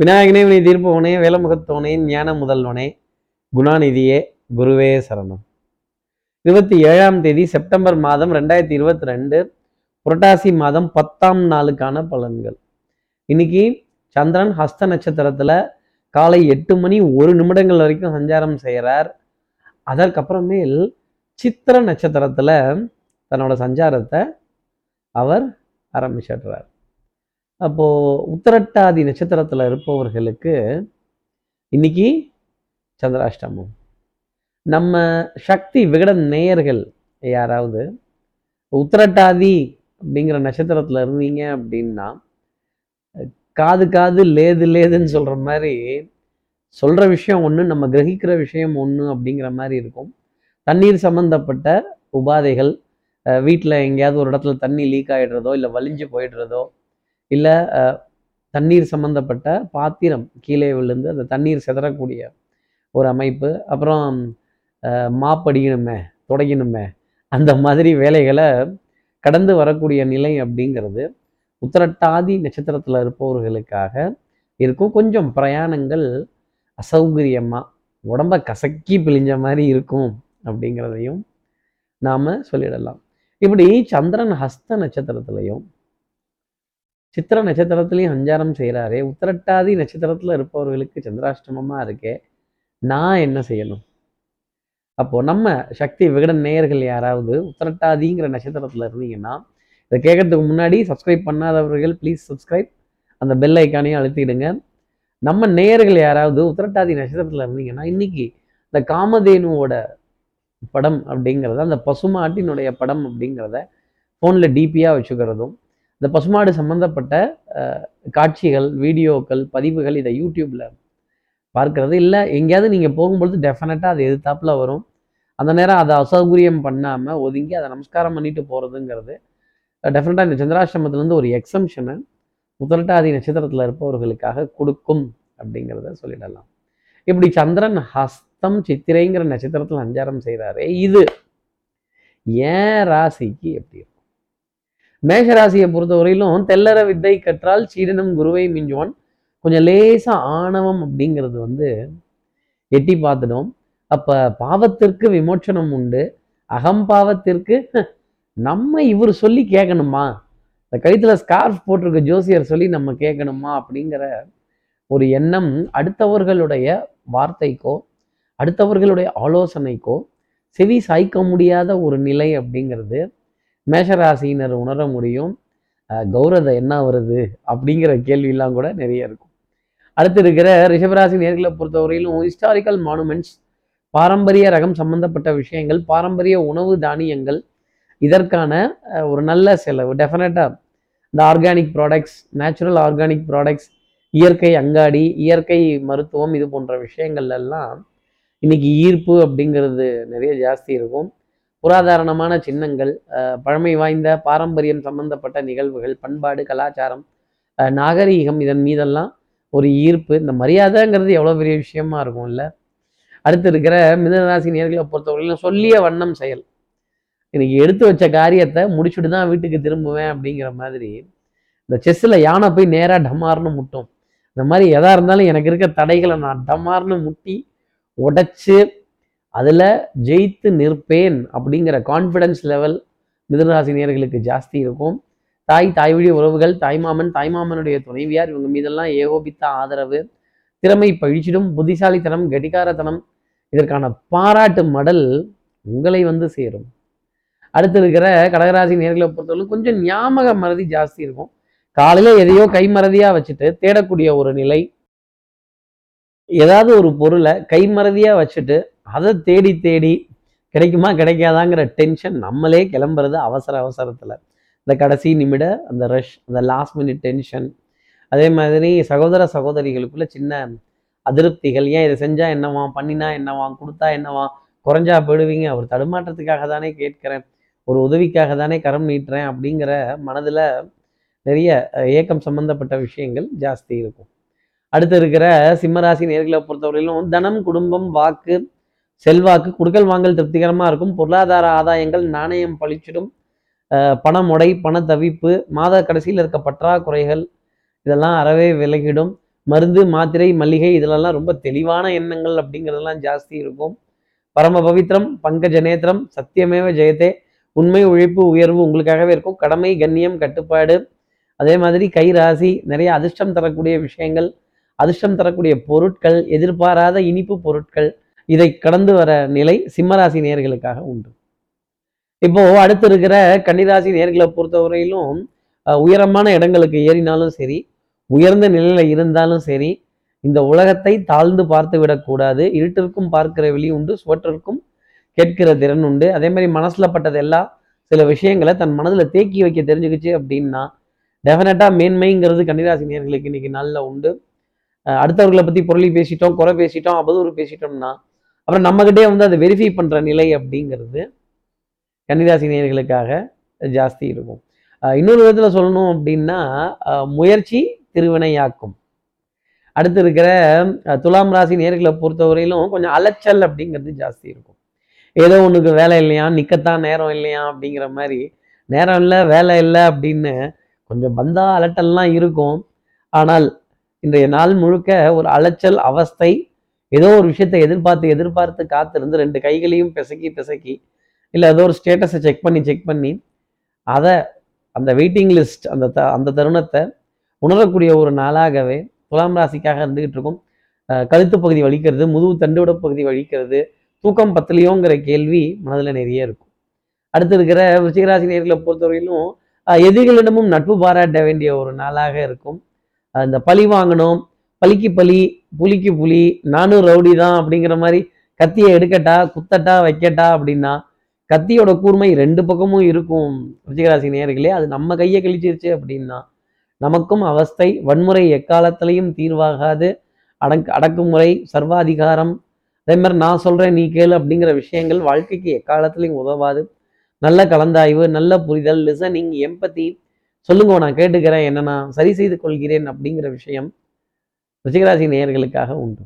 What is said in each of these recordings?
விநாயகனே வினை தீர்ப்பவனே வேலமுகத்தவனே ஞான முதல்வனே குணாநிதியே குருவே சரணம். இருபத்தி ஏழாம் தேதி செப்டம்பர் மாதம் ரெண்டாயிரத்தி இருபத்தி ரெண்டு புரட்டாசி மாதம் பத்தாம் நாளுக்கான பலன்கள். இன்னைக்கு சந்திரன் ஹஸ்த நட்சத்திரத்துல காலை எட்டு மணி ஒரு நிமிடங்கள் வரைக்கும் சஞ்சாரம் செய்கிறார் அதற்கப்புறமேல் சித்திர நட்சத்திரத்துல தன்னோட சஞ்சாரத்தை அவர் ஆரம்பிச்சிடுறார். அப்போது உத்தரட்டாதி நட்சத்திரத்தில் இருப்பவர்களுக்கு இன்னைக்கு சந்திராஷ்டமம். நம்ம சக்தி விகடன் நேயர்கள் யாராவது உத்திரட்டாதி அப்படிங்கிற நட்சத்திரத்தில் இருந்தீங்க அப்படின்னா காது காது லேது லேதுன்னு சொல்கிற மாதிரி சொல்கிற விஷயம் ஒன்று நம்ம கிரகிக்கிற விஷயம் ஒன்று அப்படிங்கிற மாதிரி இருக்கும். தண்ணீர் சம்மந்தப்பட்ட உபாதைகள் வீட்டில் எங்கேயாவது ஒரு இடத்துல தண்ணி லீக் ஆகிடுறதோ இல்லை வலிஞ்சு போயிடுறதோ இல்லை தண்ணீர் சம்பந்தப்பட்ட பாத்திரம் கீழே விழுந்து அந்த தண்ணீர் சிதறக்கூடிய ஒரு அமைப்பு. அப்புறம் மாப்படிக்கணுமே துடைக்கணுமே அந்த மாதிரி வேலைகளை கடந்து வரக்கூடிய நிலை அப்படிங்கிறது உத்தரட்டாதி நட்சத்திரத்தில் இருப்பவர்களுக்காக இருக்கும். கொஞ்சம் பிரயாணங்கள் அசௌகரியமாக உடம்ப கசக்கி பிழிஞ்ச மாதிரி இருக்கும் அப்படிங்கிறதையும் நாம் சொல்லிடலாம். இப்படி சந்திரன் ஹஸ்த நட்சத்திரத்திலையும் சித்திர நட்சத்திரத்திலையும் சஞ்சாரம் செய்கிறாரே உத்திரட்டாதி நட்சத்திரத்தில் இருப்பவர்களுக்கு சந்திராஷ்டமமாக இருக்கே நான் என்ன செய்யணும்? அப்போது நம்ம சக்தி விகடன் நேயர்கள் யாராவது உத்திரட்டாதிங்கிற நட்சத்திரத்தில் இருந்தீங்கன்னா இதை கேட்கறதுக்கு முன்னாடி சப்ஸ்கிரைப் பண்ணாதவர்கள் ப்ளீஸ் சப்ஸ்கிரைப் அந்த பெல் ஐக்கானையும் அழுத்திடுங்க. நம்ம நேயர்கள் யாராவது உத்திரட்டாதி நட்சத்திரத்தில் இருந்தீங்கன்னா இன்னைக்கு இந்த காமதேனுவோட படம் அப்படிங்கிறத அந்த பசுமாட்டினுடைய படம் அப்படிங்கிறத ஃபோனில் டிபியாக வச்சுக்கிறதும் இந்த பசுமாடு சம்மந்தப்பட்ட காட்சிகள் வீடியோக்கள் பதிவுகள் இதை யூடியூப்பில் பார்க்கறது இல்லை. எங்கேயாவது நீங்கள் போகும்பொழுது டெஃபினட்டாக அது எதிர்த்தாப்பில் வரும். அந்த நேரம் அதை அசௌகரியம் பண்ணாமல் ஒதுங்கி அதை நமஸ்காரம் பண்ணிட்டு போகிறதுங்கிறது டெஃபினட்டாக இந்த சந்திராசிரமத்துலேருந்து ஒரு எக்ஸம்ஷனை முதலட்டாதி நட்சத்திரத்தில் இருப்பவர்களுக்காக கொடுக்கும் அப்படிங்கிறத சொல்லிடலாம். இப்படி சந்திரன் ஹஸ்தம் சித்திரைங்கிற நட்சத்திரத்தில் அஞ்சாரம் செய்கிறாரே இது ஏன் ராசிக்கு எப்படி இருக்கும் மேஷராசியை பொறுத்தவரையிலும் தெல்லற வித்தை கற்றால் சீடனும் குருவை மிஞ்சுவான். கொஞ்சம் லேசா ஆணவம் அப்படிங்கிறது வந்து எட்டி பார்த்துடும். அப்ப பாவத்திற்கு விமோச்சனம் உண்டு. அகம்பாவத்திற்கு நம்ம இவர் சொல்லி கேட்கணுமா? இந்த கழுத்துல ஸ்கார்ஃப் போட்டிருக்க ஜோசியர் சொல்லி நம்ம கேட்கணுமா அப்படிங்கிற ஒரு எண்ணம் அடுத்தவர்களுடைய வார்த்தைக்கோ அடுத்தவர்களுடைய ஆலோசனைக்கோ செவி சாய்க்க முடியாத ஒரு நிலை அப்படிங்கிறது மேஷராசியினர் உணர முடியும். கௌரவ என்ன வருது? அப்படிங்கிற கேள்வியெல்லாம் கூட நிறைய இருக்கும். அடுத்து இருக்கிற ரிஷபராசி நேர்களை பொறுத்தவரையிலும் ஹிஸ்டாரிக்கல் மானுமெண்ட்ஸ் பாரம்பரிய ரகம் சம்பந்தப்பட்ட விஷயங்கள் பாரம்பரிய உணவு தானியங்கள் இதற்கான ஒரு நல்ல செலவு. டெஃபினட்டாக இந்த organic products natural organic products இயற்கை அங்காடி இயற்கை மருத்துவம் இது போன்ற விஷயங்கள்லாம் இன்னைக்கு ஈர்ப்பு அப்படிங்கிறது நிறைய ஜாஸ்தி இருக்கும். புராதாரணமான சின்னங்கள் பழமை வாய்ந்த பாரம்பரியம் சம்பந்தப்பட்ட நிகழ்வுகள் பண்பாடு கலாச்சாரம் நாகரீகம் இதன் மீதெல்லாம் ஒரு ஈர்ப்பு. இந்த மரியாதைங்கிறது எவ்வளோ பெரிய விஷயமா இருக்கும் இல்லை அடுத்து இருக்கிற மிதனராசி நேர்களை பொறுத்தவரையிலும் சொல்லிய வண்ணம் செயல். இன்னைக்கு எடுத்து வச்ச காரியத்தை முடிச்சுட்டு தான் வீட்டுக்கு திரும்புவேன் அப்படிங்கிற மாதிரி இந்த செஸ்ஸில் யானை போய் நேராக டமார்னு முட்டும். இந்த மாதிரி எதா இருந்தாலும் எனக்கு இருக்க தடைகளை நான் டமார்னு முட்டி உடைச்சு அதில் ஜெயித்து நிற்பேன் அப்படிங்கிற கான்ஃபிடன்ஸ் லெவல் மிதனராசினியர்களுக்கு ஜாஸ்தி இருக்கும். தாய் தாய் வழி உறவுகள் தாய்மாமன் தாய்மாமனுடைய துணைவியார் இவங்க மீதெல்லாம் ஏகோபித்த ஆதரவு திறமை பழிச்சிடும் புத்திசாலித்தனம் கடிகாரத்தனம் இதற்கான பாராட்டு மடல் உங்களை வந்து சேரும். அடுத்து இருக்கிற கடகராசி நேர்களை பொறுத்தவரைக்கும் கொஞ்சம் ஞாபக மறதி ஜாஸ்தி இருக்கும். காலையில எதையோ கைமறதியா வச்சுட்டு தேடக்கூடிய ஒரு நிலை. ஏதாவது ஒரு பொருளை கைமறதியா வச்சுட்டு அதை தேடி தேடி கிடைக்குமா கிடைக்காதாங்கிற டென்ஷன் நம்மளே கிளம்புறது அவசர அவசரத்தில். இந்த கடைசி நிமிட அந்த ரஷ் அந்த லாஸ்ட் மினிட் டென்ஷன் அதே மாதிரி சகோதர சகோதரிகளுக்குள்ள சின்ன அதிருப்திகள். ஏன் இதை செஞ்சால் என்னவா பண்ணினா என்னவா கொடுத்தா என்னவா குறைஞ்சா போயிடுவீங்க. அவர் தடுமாற்றத்துக்காக தானே கேட்குறேன். ஒரு உதவிக்காக தானே கரம் நீட்டுறேன் அப்படிங்கிற மனதில் நிறைய ஏக்கம் சம்பந்தப்பட்ட விஷயங்கள் ஜாஸ்தி இருக்கும். அடுத்து இருக்கிற சிம்மராசி நேர்களை பொறுத்தவரையிலும் தனம் குடும்பம் வாக்கு செல்வாக்கு குடுக்கல் வாங்கல் திருப்திகரமாக இருக்கும். பொருளாதார ஆதாயங்கள் நாணயம் பழிச்சிடும். பணமுடை பண தவிப்பு மாத கடைசியில் இருக்க பற்றாக்குறைகள் இதெல்லாம் அறவே விலகிடும். மருந்து மாத்திரை மல்லிகை இதிலெல்லாம் ரொம்ப தெளிவான எண்ணங்கள் அப்படிங்கிறதெல்லாம் ஜாஸ்தி இருக்கும். பரம பவித்ரம் பங்கஜ நேத்திரம் சத்தியமேவ ஜெயத்தே. உண்மை உழைப்பு உயர்வு உங்களுக்காகவே இருக்கும். கடமை கண்ணியம் கட்டுப்பாடு. அதே மாதிரி கை ராசி நிறைய அதிர்ஷ்டம் தரக்கூடிய விஷயங்கள் அதிர்ஷ்டம் தரக்கூடிய பொருட்கள் எதிர்பாராத இனிப்பு பொருட்கள் இதை கடந்து வர நிலை சிம்மராசி நேர்களுக்காக உண்டு. இப்போ அடுத்து இருக்கிற கன்னிராசி நேர்களை பொறுத்தவரையிலும் உயரமான இடங்களுக்கு ஏறினாலும் சரி உயர்ந்த நிலையில இருந்தாலும் சரி இந்த உலகத்தை தாழ்ந்து பார்த்து விடக்கூடாது. இருட்டிற்கும் பார்க்கிற வெளி உண்டு சுவற்றிற்கும் கேட்கிற திறன் உண்டு. அதே மாதிரி மனசுல பட்டதெல்லாம் சில விஷயங்களை தன் மனதுல தேக்கி வைக்க தெரிஞ்சுக்கிச்சு அப்படின்னா டெஃபினட்டாக மேன்மைங்கிறது கன்னிராசி நேர்களுக்கு இன்னைக்கு நல்ல உண்டு. அடுத்தவர்களை பத்தி பொருளி பேசிட்டோம் குறை பேசிட்டோம் அவதூறு பேசிட்டோம்னா அப்புறம் நம்மகிட்டே வந்து அதை வெரிஃபை பண்ணுற நிலை அப்படிங்கிறது கன்னிராசி நேர்களுக்காக ஜாஸ்தி இருக்கும். இன்னொரு விதத்தில் சொல்லணும் அப்படின்னா முயற்சி திருவினையாக்கும். அடுத்து இருக்கிற துலாம் ராசி நேர்களை பொறுத்தவரையிலும் கொஞ்சம் அலைச்சல் அப்படிங்கிறது ஜாஸ்தி இருக்கும். ஏதோ ஒன்றுக்கு வேலை இல்லையா நிற்கத்தான் நேரம் இல்லையா அப்படிங்கிற மாதிரி நேரம் இல்லை வேலை இல்லை அப்படின்னு கொஞ்சம் பந்தா அலட்டல்லாம் இருக்கும். ஆனால் இன்றைய நாள் முழுக்க ஒரு அலைச்சல் அவஸ்தை ஏதோ ஒரு விஷயத்தை எதிர்பார்த்து எதிர்பார்த்து காத்திருந்து ரெண்டு கைகளையும் பிசக்கி பிசக்கி இல்லை ஏதோ ஒரு ஸ்டேட்டஸை செக் பண்ணி செக் பண்ணி அதை அந்த வெயிட்டிங் லிஸ்ட் அந்த த அந்த தருணத்தை உணரக்கூடிய ஒரு நாளாகவே துலாம் ராசிக்காக இருந்துகிட்டு இருக்கும். கழுத்து பகுதி வலிக்கிறது முதுகு தண்டுவிட பகுதி வலிக்கிறது தூக்கம் பத்தலையோங்கிற கேள்வி மனதில் நிறைய இருக்கும். அடுத்து இருக்கிற விருச்சிகராசி நேர்களை பொறுத்தவரையிலும் எதிரிகளிடமும் நட்பு பாராட்ட வேண்டிய ஒரு நாளாக இருக்கும். அந்த இந்த பழி வாங்கணும் பலிக்கு பலி புலிக்கு புலி நானும் ரவுடி தான் அப்படிங்கிற மாதிரி கத்தியை எடுக்கட்டா குத்தட்டா வைக்கட்டா அப்படின்னா கத்தியோட கூர்மை ரெண்டு பக்கமும் இருக்கும் விருச்சிகராசி நேர்களே அது நம்ம கையை கழிச்சிருச்சு அப்படின்னா நமக்கும் அவஸ்தை வன்முறை எக்காலத்திலையும் தீர்வாகாது. அடக்கு அடக்குமுறை சர்வாதிகாரம். அதே மாதிரி நான் சொல்கிறேன் நீ கேளு அப்படிங்கிற விஷயங்கள் வாழ்க்கைக்கு எக்காலத்துலையும் உதவாது. நல்ல கலந்தாய்வு நல்ல புரிதல் லிசனிங் எம்பத்தி சொல்லுங்க நான் கேட்டுக்கிறேன் என்ன நான் சரி செய்து கொள்கிறேன் அப்படிங்கிற விஷயம். ரிஷிகராசி நேயர்களுக்காக உண்டு.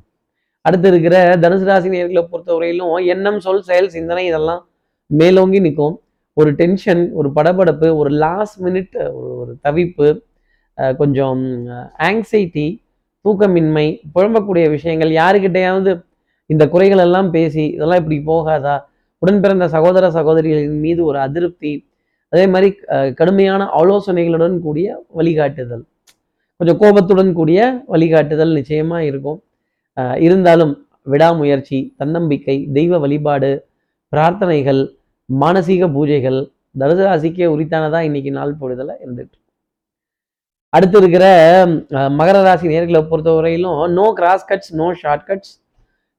அடுத்து இருக்கிற தனுசு ராசி நேயர்களை பொறுத்தவரையிலும் எண்ணம் சொல் செயல் சிந்தனை இதெல்லாம் மேலோங்கி நிற்கும். ஒரு டென்ஷன் ஒரு படபடப்பு ஒரு லாஸ்ட் மினிட் ஒரு ஒரு தவிப்பு கொஞ்சம் ஆங்ஸைட்டி தூக்கமின்மை புழம்பக்கூடிய விஷயங்கள் யாருக்கிட்டையாவது இந்த குறைகள் எல்லாம் பேசி இதெல்லாம் இப்படி போகாதா? உடன் பிறந்த சகோதர சகோதரிகளின் மீது ஒரு அதிருப்தி அதே மாதிரி கடுமையான ஆலோசனைகளுடன் கூடிய வழிகாட்டுதல். கொஞ்சம் கோபத்துடன் கூடிய வழிகாட்டுதல் நிச்சயமாக இருக்கும். இருந்தாலும் விடாமுயற்சி தன்னம்பிக்கை தெய்வ வழிபாடு பிரார்த்தனைகள் மானசீக பூஜைகள் தனுசு ராசிக்கே உரித்தானதா இன்னைக்கு நாள் பொழுதுல இருந்துட்டு அடுத்து இருக்கிற மகர ராசி நேர்களை பொறுத்தவரையிலும் no cross cuts no shortcuts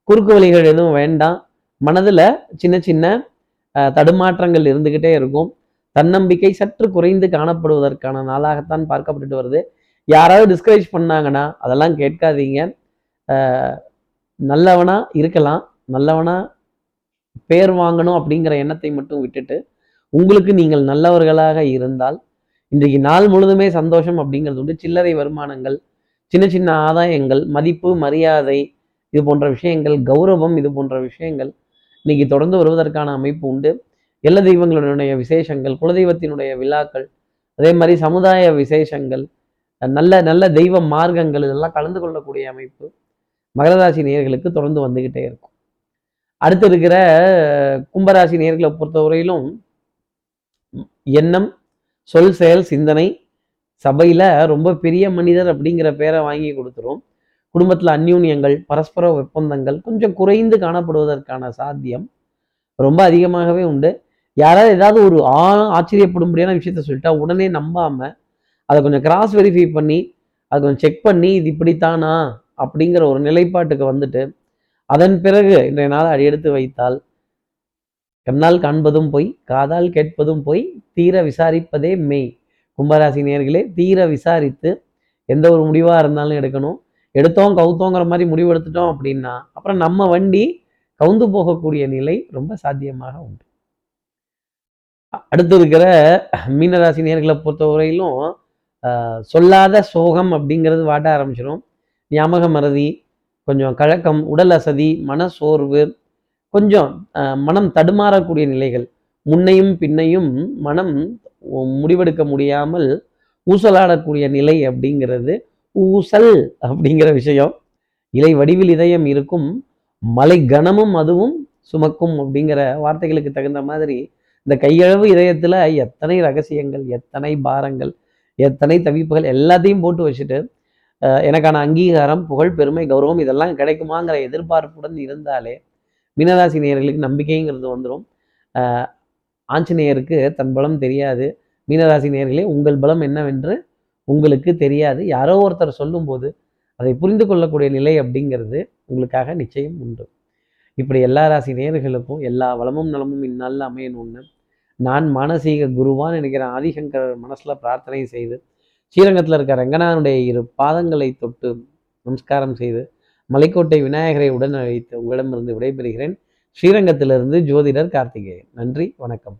குறுக்கு வழிகள் எதுவும் வேண்டாம். மனதில் சின்ன சின்ன தடுமாற்றங்கள் இருந்துக்கிட்டே இருக்கும். தன்னம்பிக்கை சற்று குறைந்து காணப்படுவதற்கான நாளாகத்தான் பார்க்கப்பட்டுட்டு வருது. யாராவது டிஸ்கரேஜ் பண்ணாங்கன்னா அதெல்லாம் கேட்காதீங்க. நல்லவனா இருக்கலாம். நல்லவனா பேர் வாங்கணும் அப்படிங்கிற எண்ணத்தை மட்டும் விட்டுட்டு உங்களுக்கு நீங்கள் நல்லவர்களாக இருந்தால் இன்றைக்கு நாள் முழுதுமே சந்தோஷம் அப்படிங்கிறது உண்டு. சில்லறை வருமானங்கள் சின்ன சின்ன ஆதாயங்கள் மதிப்பு மரியாதை இது போன்ற விஷயங்கள் கௌரவம் இது போன்ற விஷயங்கள் இன்னைக்கு தொடர்ந்து வருவதற்கான அமைப்பு உண்டு. எல்ல தெய்வங்களுடைய விசேஷங்கள் குலதெய்வத்தினுடைய விழாக்கள் அதே மாதிரி சமுதாய விசேஷங்கள் நல்ல நல்ல தெய்வ மார்க்கங்கள் இதெல்லாம் கலந்து கொள்ளக்கூடிய அமைப்பு மகரராசி நேர்களுக்கு நேயர்களுக்கு தொடர்ந்து வந்துக்கிட்டே இருக்கும். அடுத்து இருக்கிற கும்பராசி நேயர்களை பொறுத்தவரையிலும் எண்ணம் சொல் செயல் சிந்தனை சபையில் ரொம்ப பெரிய மனிதர் அப்படிங்கிற பேரை வாங்கி கொடுத்துரும். குடும்பத்தில் அந்யூன்யங்கள் பரஸ்பர ஒப்பந்தங்கள் கொஞ்சம் குறைந்து காணப்படுவதற்கான சாத்தியம் ரொம்ப அதிகமாகவே உண்டு. யாராவது ஏதாவது ஒரு ஆ ஆச்சரியப்படும்படியான விஷயத்த சொல்லிட்டா உடனே நம்பாமல் அதை கொஞ்சம் கிராஸ் வெரிஃபை பண்ணி அதை கொஞ்சம் செக் பண்ணி இது இப்படித்தானா அப்படிங்கிற ஒரு நிலைப்பாட்டுக்கு வந்துட்டு அதன் பிறகு இன்றைய நாள் அடியெடுத்து வைத்தால் கண்ணால் காண்பதும் போய் காதால் கேட்பதும் போய் தீர விசாரிப்பதே மெய். கும்பராசி நேர்களே தீர விசாரித்து எந்த ஒரு முடிவாக இருந்தாலும் எடுக்கணும். எடுத்தோம் கவுத்தோங்கிற மாதிரி முடிவு எடுத்துட்டோம் அப்படின்னா அப்புறம் நம்ம வண்டி கவுந்து போகக்கூடிய நிலை ரொம்ப சாத்தியமாக உண்டு. அடுத்து இருக்கிற மீனராசி நேர்களை பொறுத்தவரையிலும் வரையிலும் சொல்லாத சோகம் அப்படிங்கிறது வாட்ட ஆரம்பிச்சிடும் ஞாபக மறதி கொஞ்சம் கழக்கம் உடல் அசதி மன சோர்வு கொஞ்சம் மனம் தடுமாறக்கூடிய நிலைகள். முன்னையும் பின்னையும் மனம் முடிவெடுக்க முடியாமல் ஊசலாடக்கூடிய நிலை அப்படிங்கிறது ஊசல் அப்படிங்கிற விஷயம். இலை வடிவில் இதயம் இருக்கும் மலை கனமும் அதுவும் சுமக்கும் அப்படிங்கிற வார்த்தைகளுக்கு தகுந்த மாதிரி இந்த கையளவு இதயத்தில் எத்தனை ரகசியங்கள் எத்தனை பாரங்கள் எத்தனை தவிப்புகள் எல்லாத்தையும் போட்டு வச்சுட்டு எனக்கான அங்கீகாரம் புகழ் பெருமை கௌரவம் இதெல்லாம் கிடைக்குமாங்கிற எதிர்பார்ப்புடன் இருந்தாலே மீனராசி நேயர்களுக்கு நம்பிக்கைங்கிறது வந்துடும் ஆஞ்சநேயருக்கு தன் பலம் தெரியாது. மீனராசி நேயர்களே உங்கள் பலம் என்னவென்று உங்களுக்கு தெரியாது. யாரோ ஒருத்தர் சொல்லும்போது அதை புரிந்து கொள்ளக்கூடிய நிலை அப்படிங்கிறது உங்களுக்காக நிச்சயம் உண்டு. இப்படி எல்லா ராசி நேயர்களுக்கும் எல்லா வளமும் நலமும் இந்நாளில் அமையணும்னு நான் மானசீக குருவான் நினைக்கிற ஆதிசங்கர் மனசுல பிரார்த்தனை செய்து ஸ்ரீரங்கத்தில் இருக்க ரங்கநாதனுடைய இரு பாதங்களை தொட்டு நமஸ்காரம் செய்து மலைக்கோட்டை விநாயகரை உடன் அழைத்து உங்களிடமிருந்து விடைபெறுகிறேன். ஸ்ரீரங்கத்திலிருந்து ஜோதிடர் கார்த்திகேயன். நன்றி வணக்கம்.